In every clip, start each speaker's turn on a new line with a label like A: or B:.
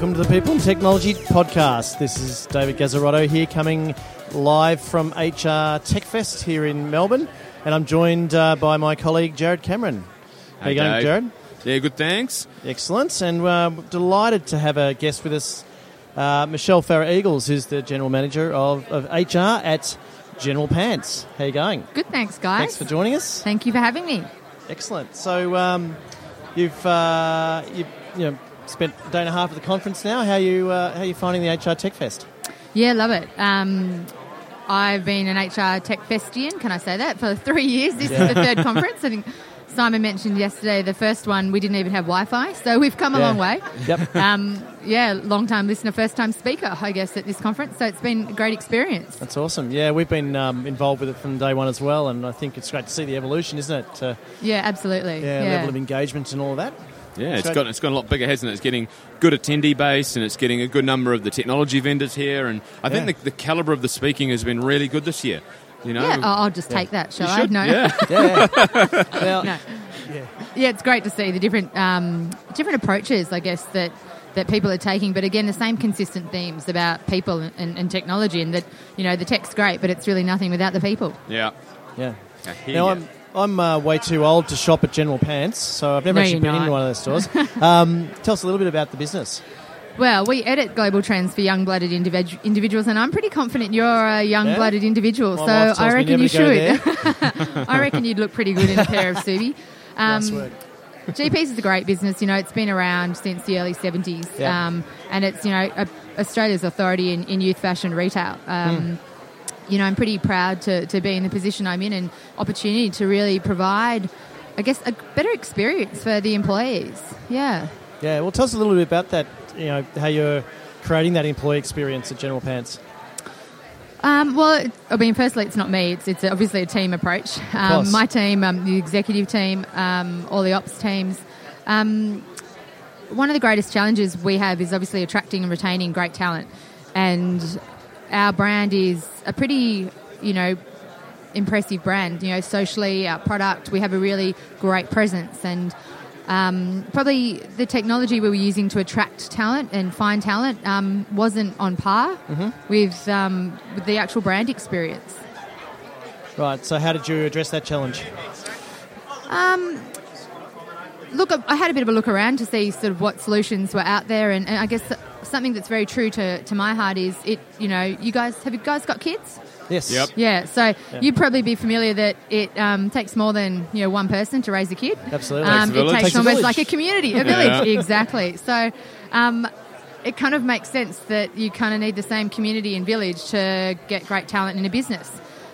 A: Welcome to the People and Technology Podcast. This is David Gazzarotto here, coming live from HR Tech Fest here in Melbourne, and I'm joined uh, by my colleague Jared Cameron. How
B: Hey,
A: you going,
B: Dave.
A: Jared?
B: Yeah, good. Thanks.
A: Excellent, and uh, delighted to have a guest with us, uh, Michelle Farrer Eagles, who's the general manager of, of HR at General Pants. How you going?
C: Good, thanks, guys.
A: Thanks for joining us.
C: Thank you for having me.
A: Excellent. So um, you've uh, you you know spent a day and a half at the conference now. How you uh, how you finding the HR Tech Fest?
C: Yeah, love it. Um, I've been an HR Tech Festian, can I say that, for three years. This
A: Yeah.
C: is the third conference. I think Simon mentioned yesterday the first one, we didn't even have Wi Fi, so we've come a
A: Yeah.
C: long way.
A: Yep.
C: Um, yeah, long time listener, first time speaker, I guess, at this conference. So it's been a great experience.
A: That's awesome. Yeah, we've been um, involved with it from day one as well, and I think it's great to see the evolution, isn't it? Uh,
C: Yeah, absolutely.
A: yeah, level of engagement and all of that.
B: Yeah, it's
A: So-
B: got it's got a lot bigger, hasn't it? It's getting good attendee base, and it's getting a good number of the technology vendors here. And I think the, the caliber of the speaking has been really good this year. You know,
C: Yeah, oh, I'll just take that, shall
B: you
C: I?
B: should.
C: No.
B: Yeah,
A: Yeah. now,
C: no.
A: yeah.
C: Yeah, it's great to see the different um, different approaches, I guess that that people are taking. But again, the same consistent themes about people and, and technology, and that you know the tech's great, but it's really nothing without the people.
B: yeah.
A: yeah. Now
B: ya.
A: I'm I'm uh, way too old to shop at General Pants, so I've never
C: No,
A: actually been
C: not.
A: into one of those stores. um, tell us a little bit about the business.
C: Well, we edit global trends for young-blooded individu- individuals, and I'm pretty confident you're a young-blooded individual.
A: My
C: so I reckon you should. I reckon you'd look pretty good in a pair of Ksubi. Um,
A: nice work.
C: GPs is a great business. You know, it's been around since the early 70s.
A: Yeah.
C: Um, and it's, you know, a, Australia's authority in, in youth fashion retail. Um, You know, I'm pretty proud to, to be in the position I'm in and opportunity to really provide, I guess, a better experience for the employees. Yeah.
A: Yeah, well, tell us a little bit about that. You know, how you're creating that employee experience at General Pants.
C: Um, well, it- I mean, firstly, it's not me. It's, it's obviously a team approach. Um, my team, um, the executive team, um, all the ops teams. Um, one of the greatest challenges we have is obviously attracting and retaining great talent. And our brand is a pretty, you know, impressive brand. You know, socially, our product, we have a really great presence. And um, probably the technology we were using to attract talent and find talent um, wasn't on par with, um, with the actual brand experience.
A: Right. So, how did you address that challenge?
C: Look, I- I had a bit of a look around to see sort of what solutions were out there, and, and I guess something that's very true to, to my heart is it. You know, you guys have you guys got kids?
A: Yes.
B: Yep.
C: Yeah, so you'd probably be familiar that it um, takes more than you know one person to raise a kid.
A: Absolutely.
C: Um,
B: Takes a
C: it takes,
A: Takes
C: almost
A: village.
C: like a community, a village, exactly. So um, it kind of makes sense that you kind of need the same community and village to get great talent in a business.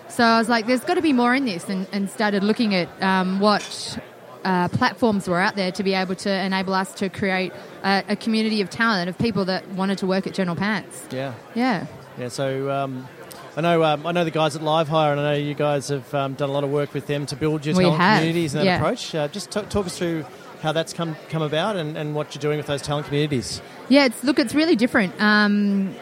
C: So I was like, there's got to be more in this, and, and started looking at um, what uh, platforms were out there to be able to enable us to create a, a community of talent of people that wanted to work at General Pants.
A: Yeah.
C: Yeah.
A: Yeah. So, um, I know um, I know the guys at LiveHire, and I know you guys have um, done a lot of work with them to build your
C: We
A: talent
C: have,
A: communities and that
C: yeah.
A: approach. Uh, just talk, talk us through how that's come come about and, and what you're doing with those talent communities.
C: Yeah, it's look, it's really different. Um,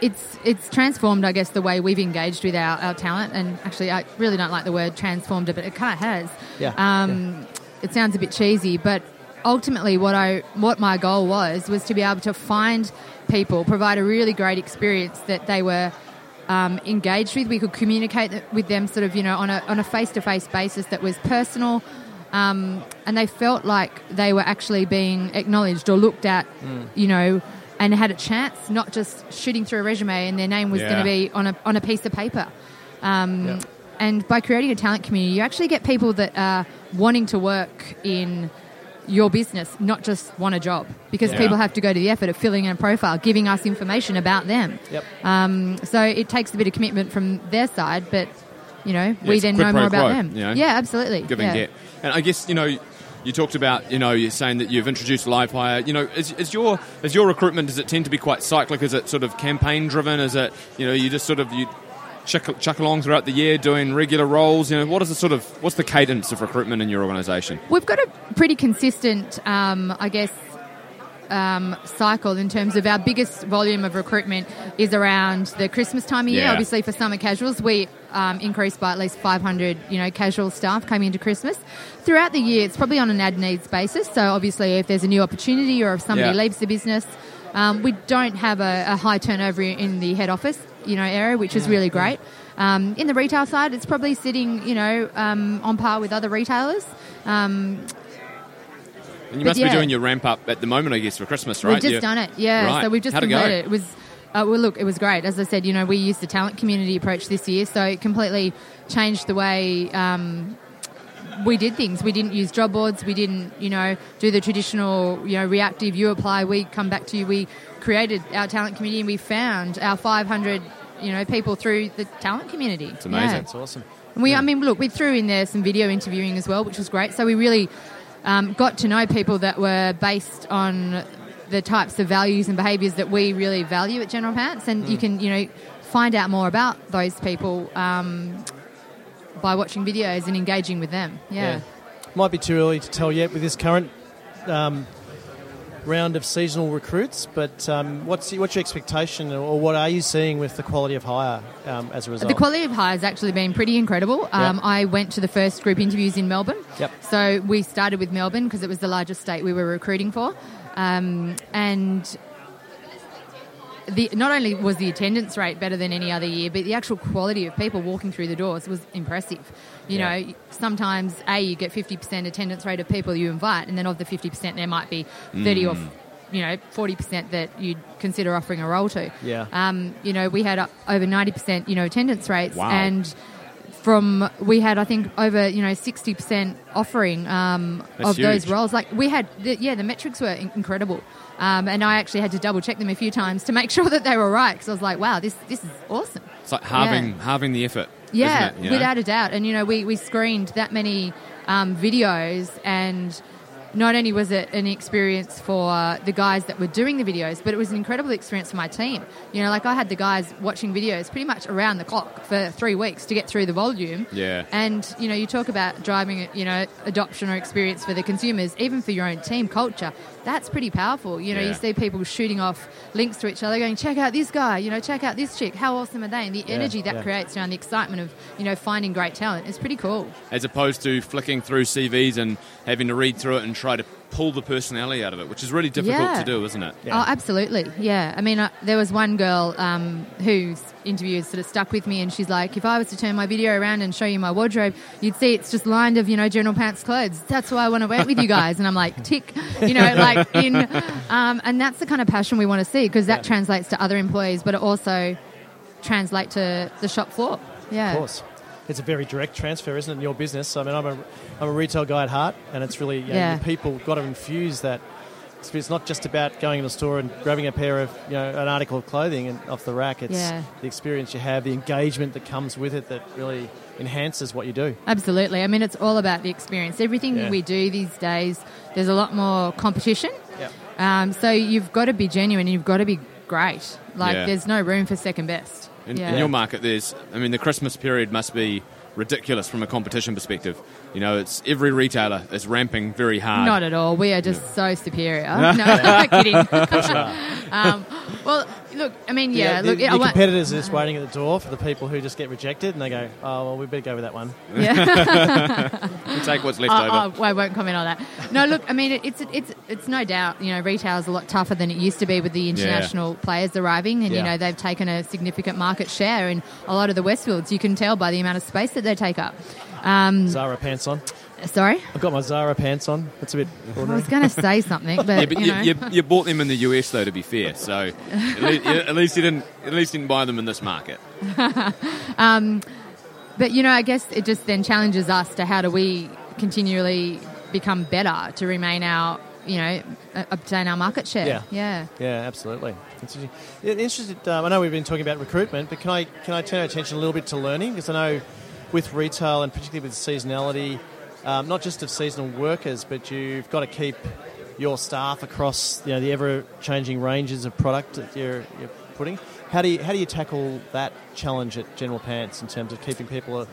C: it's it's transformed, I guess, the way we've engaged with our, our talent. And actually, I really don't like the word transformed, but it kind of has.
A: Yeah,
C: Um, It sounds a bit cheesy, but ultimately, what I what my goal was was to be able to find people, provide a really great experience that they were. Um, engaged with, we could communicate with them sort of, you know, on a on a face to face basis that was personal, um, and they felt like they were actually being acknowledged or looked at, you know, and had a chance, not just shooting through a resume and their name was
B: Yeah.
C: going to be on a on a piece of paper. Um,
A: Yeah.
C: And by creating a talent community, you actually get people that are wanting to work in your business, not just want a job, because
B: Yeah.
C: people have to go to the effort of filling in a profile, giving us information about them.
A: Yep.
C: Um, so it takes a bit of commitment from their side, but you know, we then know more about them.
B: you know?
C: Yeah, absolutely.
B: give
C: yeah.
B: and get. And I guess you know, you talked about you know, you're saying that you've introduced LiveHire. You know, is, is your is your recruitment does it tend to be quite cyclic? Is it sort of campaign driven? Is it you know you just sort of you chuck, chuck along throughout the year doing regular roles? You know, what is the sort of what's the cadence of recruitment in your organisation?
C: We've got a pretty consistent, um, I guess, um, cycle in terms of our biggest volume of recruitment is around the Christmas time of year.
B: Yeah.
C: Obviously, for summer casuals, we um, increased by at least 500, you know, casual staff coming into Christmas. Throughout the year, it's probably on an ad needs basis. So obviously, if there's a new opportunity or if somebody
B: Yeah.
C: leaves the business, Um, we don't have a, a high turnover in the head office, you know, area, which is really great. Um, in the retail side, it's probably sitting, you know, um, on par with other retailers.
B: And you
C: But
B: must
C: yeah.
B: be doing your ramp up at the moment, I guess, for Christmas, right?
C: We've just
B: You-
C: done it, yeah.
B: Right.
C: So we've just
B: How'd it
C: completed it. It was, uh, well, look, it was great. As I said, you know, we used the talent community approach this year, so it completely changed the way um, we did things. We didn't use job boards. We didn't, you know, do the traditional, you know, reactive. You apply, we come back to you. We created our talent community, and we found our 500, you know, people through the talent community. It's
B: amazing.
A: That's awesome.
C: and we, I mean, look, we threw in there some video interviewing as well, which was great. So we really um, got to know people that were based on the types of values and behaviours that we really value at General Pants, and you can, you know, find out more about those people um, by watching videos and engaging with them. Yeah.
A: Might be too early to tell yet with this current um, round of seasonal recruits, but um, what's what's your expectation, or what are you seeing with the quality of hire um, as a result?
C: The quality of hire has actually been pretty incredible. Um,
A: Yep.
C: I went to the first group interviews in Melbourne.
A: Yep.
C: So we started with Melbourne because it was the largest state we were recruiting for. Um, and the, not only was the attendance rate better than any other year, but the actual quality of people walking through the doors was impressive. You
A: Yeah.
C: know, sometimes A, you get 50% attendance rate of people you invite, and then of the 50%, there might be 30 or, you know, 40% that you'd consider offering a role to.
A: Yeah.
C: Um, you know, we had over 90%, you know, attendance rates.
B: Wow.
C: And from, we had, I think, over, you know, 60% offering um, of those roles. Like, we had, the, yeah, the metrics were in- incredible. Um, and I actually had to double check them a few times to make sure that they were right because I was like, wow, this, this is awesome.
B: It's like halving, halving the effort.
C: Yeah,
B: you know?
C: without a doubt. And you know, we, we screened that many um, videos, and not only was it an experience for the guys that were doing the videos, but it was an incredible experience for my team. You know, like I had the guys watching videos pretty much around the clock for three weeks to get through the volume.
B: Yeah.
C: And you know, you talk about driving, you know, adoption or experience for the consumers, even for your own team culture. That's pretty powerful. You know,
B: Yeah.
C: you see people shooting off links to each other, going, "Check out this guy," you know, "Check out this chick." How awesome are they? And the energy that
A: yeah.
C: creates around the excitement of you know finding great talent is pretty cool.
B: As opposed to flicking through CVs and having to read through it and try to pull the personality out of it, which is really difficult
C: Yeah.
B: to do, isn't it?
A: Yeah.
C: Oh, absolutely. Yeah. I mean, uh, there was one girl um, whose interview sort of stuck with me, and she's like, if I was to turn my video around and show you my wardrobe, you'd see it's just lined of, you know, General Pants clothes. That's why I want to wear it with you guys. And I'm like, tick, you know, like in, um, and that's the kind of passion we want to see because that
A: Yeah.
C: translates to other employees, but it also translates to the shop floor. Yeah.
A: Of course. It's a very direct transfer, isn't it, in your business? I mean, I'm a, I'm a retail guy at heart, and it's really, you know,
C: Yeah.
A: people got to infuse that. It's, it's not just about going in the store and grabbing a pair of, you know, an article of clothing and off the rack. It's
C: Yeah.
A: the experience you have, the engagement that comes with it that really enhances what you do.
C: Absolutely. I mean, it's all about the experience. Everything
A: Yeah.
C: we do these days, there's a lot more competition.
A: Yep.
C: Um, so you've got to be genuine and you've got to be great. Like,
B: Yeah.
C: there's no room for second best.
B: In,
C: yeah.
B: in your market, there's, I mean, the Christmas period must be ridiculous from a competition perspective. You know, it's every retailer is ramping very hard.
C: Not at all. We are just so superior. no, kidding. um, look, I mean, yeah,
A: the,
C: look,
A: the,
C: I
A: your competitors are just waiting at the door for the people who just get rejected, and they go, "Oh, well, we better go with that one."
C: yeah.
B: You take what's left
C: I,
B: over.
C: I, Oh, I won't comment on that. No, look, I mean, it, it's it's it's no doubt. You know, retail is a lot tougher than it used to be with the international players arriving, and you know they've taken a significant market share in a lot of the Westfields. You can tell by the amount of space that they take up. Um,
A: Zara pants on.
C: Sorry,
A: I've got my Zara pants on. That's a bit
C: I
A: ordinary.
C: was going to say something, but,
B: yeah, but
C: you
B: you,
C: know,
B: you, you bought them in the US, though. To be fair, so at least, at least you didn't. At least you didn't buy them in this market.
C: but you know, I guess it just then challenges us to how do we continually become better to remain our, you know, uh, obtain our market share.
A: Yeah.
C: yeah.
A: Yeah, absolutely. Interesting. Yeah, Interested. Um, I know we've been talking about recruitment, but can I can I turn our attention a little bit to learning? Because I know with retail and particularly with seasonality, um, not just of seasonal workers, but you've got to keep your staff across you know the ever changing ranges of product that you're, you're putting. How do you how do you tackle that challenge at General Pants in terms of keeping people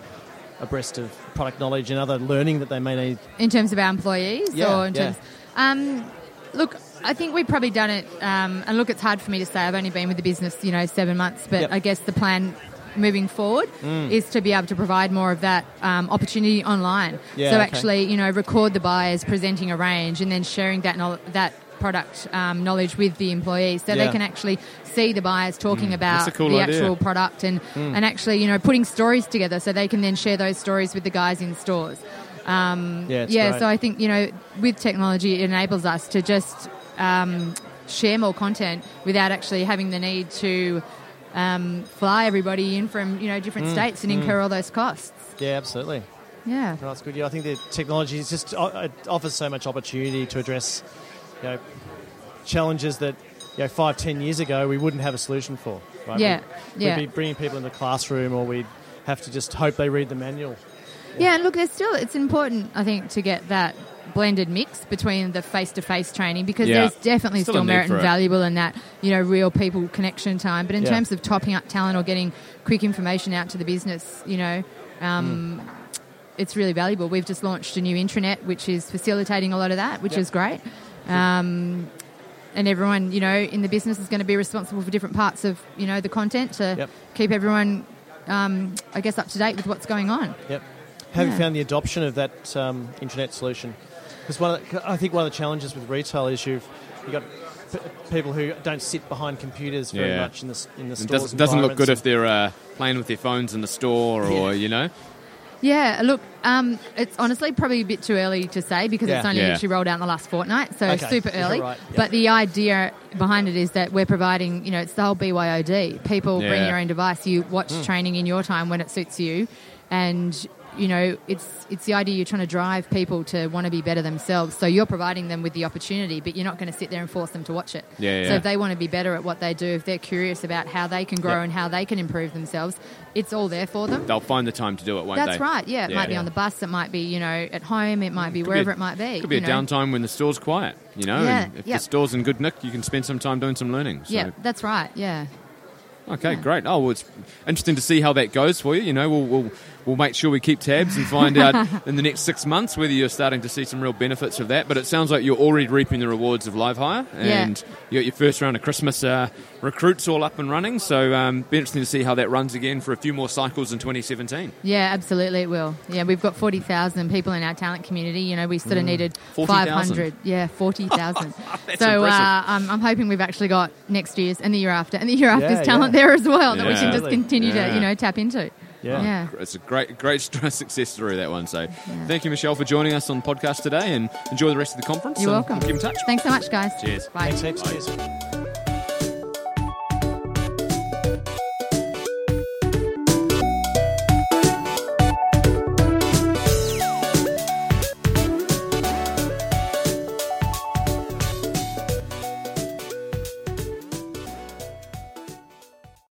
A: abreast of product knowledge and other learning that they may need?
C: in terms of our employees
A: Yeah,
C: or in
A: yeah.
C: terms um, look I think we've probably done it um, and look it's hard for me to say I've only been with the business you know seven months but
A: Yep.
C: I guess the plan moving forward
A: Mm.
C: is to be able to provide more of that um, opportunity online
A: Yeah,
C: so
A: okay.
C: actually you know record the buyers presenting a range and then sharing that knowl- that product um, knowledge with the employees, so
A: Yeah.
C: they can actually see the buyers talking about
B: Mm. that's a cool
C: the
B: idea.
C: actual product and and actually you know putting stories together, so they can then share those stories with the guys in stores. Um,
A: Yeah,
C: yeah.
A: great.
C: So I think you know with technology, it enables us to just um, share more content without actually having the need to um, fly everybody in from you know
A: Mm.
C: different states and incur all those costs.
A: Yeah, absolutely.
C: Yeah.
A: No, that's good. Yeah, I think the technology is just it offers so much opportunity to address, you know, challenges that you know five, ten years ago we wouldn't have a solution for. Right?
C: Yeah,
A: We'd,
C: yeah.
A: We'd be bringing people in the classroom, or we'd have to just hope they read the manual.
C: Yeah, and look, there's still it's important I think to get that blended mix between the face-to-face training because
B: Yeah.
C: there's definitely
B: Still
C: still, merit and valuable in that you know real people connection time. But in
A: Yeah.
C: terms of topping up talent or getting quick information out to the business, you know. Um,
A: Mm.
C: It's really valuable. We've just launched a new intranet, which is facilitating a lot of that, which
A: Yep.
C: is great. Um, and everyone, you know, in the business is going to be responsible for different parts of, you know, the content to
A: Yep.
C: keep everyone, um, I guess, up to date with what's going on.
A: Yep. Have you found the adoption of that um, internet solution? Because one, of the, I think one of the challenges with retail is you've you got p- people who don't sit behind computers very
B: Yeah.
A: much in the s- in the
B: It
A: stores.
B: does, doesn't look good if they're uh, playing with their phones in the store or, you know.
C: Yeah, look, um, it's honestly probably a bit too early to say because
A: Yeah.
C: it's only
B: Yeah.
C: literally rolled out in the last fortnight, so
A: Okay.
C: super early.
A: right. Yeah.
C: But the idea behind it is that we're providing, you know, it's the whole BYOD. People bring your own device, you watch
A: Hmm.
C: training in your time when it suits you, and you know, it's it's the idea you're trying to drive people to want to be better themselves. So you're providing them with the opportunity, but you're not going to sit there and force them to watch it.
B: Yeah,
C: So
B: yeah.
C: if they want to be better at what they do, if they're curious about how they can grow
A: Yep.
C: and how they can improve themselves, it's all there for them.
B: They'll find the time to do it, won't they?
C: That's right. Yeah, it
B: Yeah.
C: might be on the bus. It might be you know at home. It might be
B: Could
C: wherever
B: a-
C: it might be.
B: It could be a
C: know.
B: downtime when the store's quiet, you know.
C: Yeah,
B: and if
C: yep.
B: the store's in good nick, you can spend some time doing some learning. So.
C: Yeah, that's right. Yeah.
B: Okay, great. Oh, well, it's interesting to see how that goes for you. You know, we'll we'll, we'll make sure we keep tabs and find out in the next six months whether you're starting to see some real benefits of that. But it sounds like you're already reaping the rewards of LiveHire, and you got your first round of Christmas uh, recruits all up and running. So, um, be interesting to see how that runs again for a few more cycles in 2017.
C: Yeah, absolutely, it will. Yeah, we've got 40,000 people in our talent community. You know, we sort of needed
B: 40,000.
C: 500. Yeah, 40,000. So uh, I'm, I'm hoping we've actually got next year's and the year after and the year after's
A: Yeah,
C: talent
A: yeah.
C: there as well that we can just continue
B: Yeah.
C: to, you know, tap into.
A: Yeah.
C: Oh, yeah.
B: It's a great, great success story that one. So, thank you, Michelle, for joining us on the podcast today, and enjoy the rest of the conference.
C: You're welcome.
B: Keep in touch.
C: Thanks so much, guys.
B: Cheers.
C: Bye.
A: Thanks heaps. Cheers.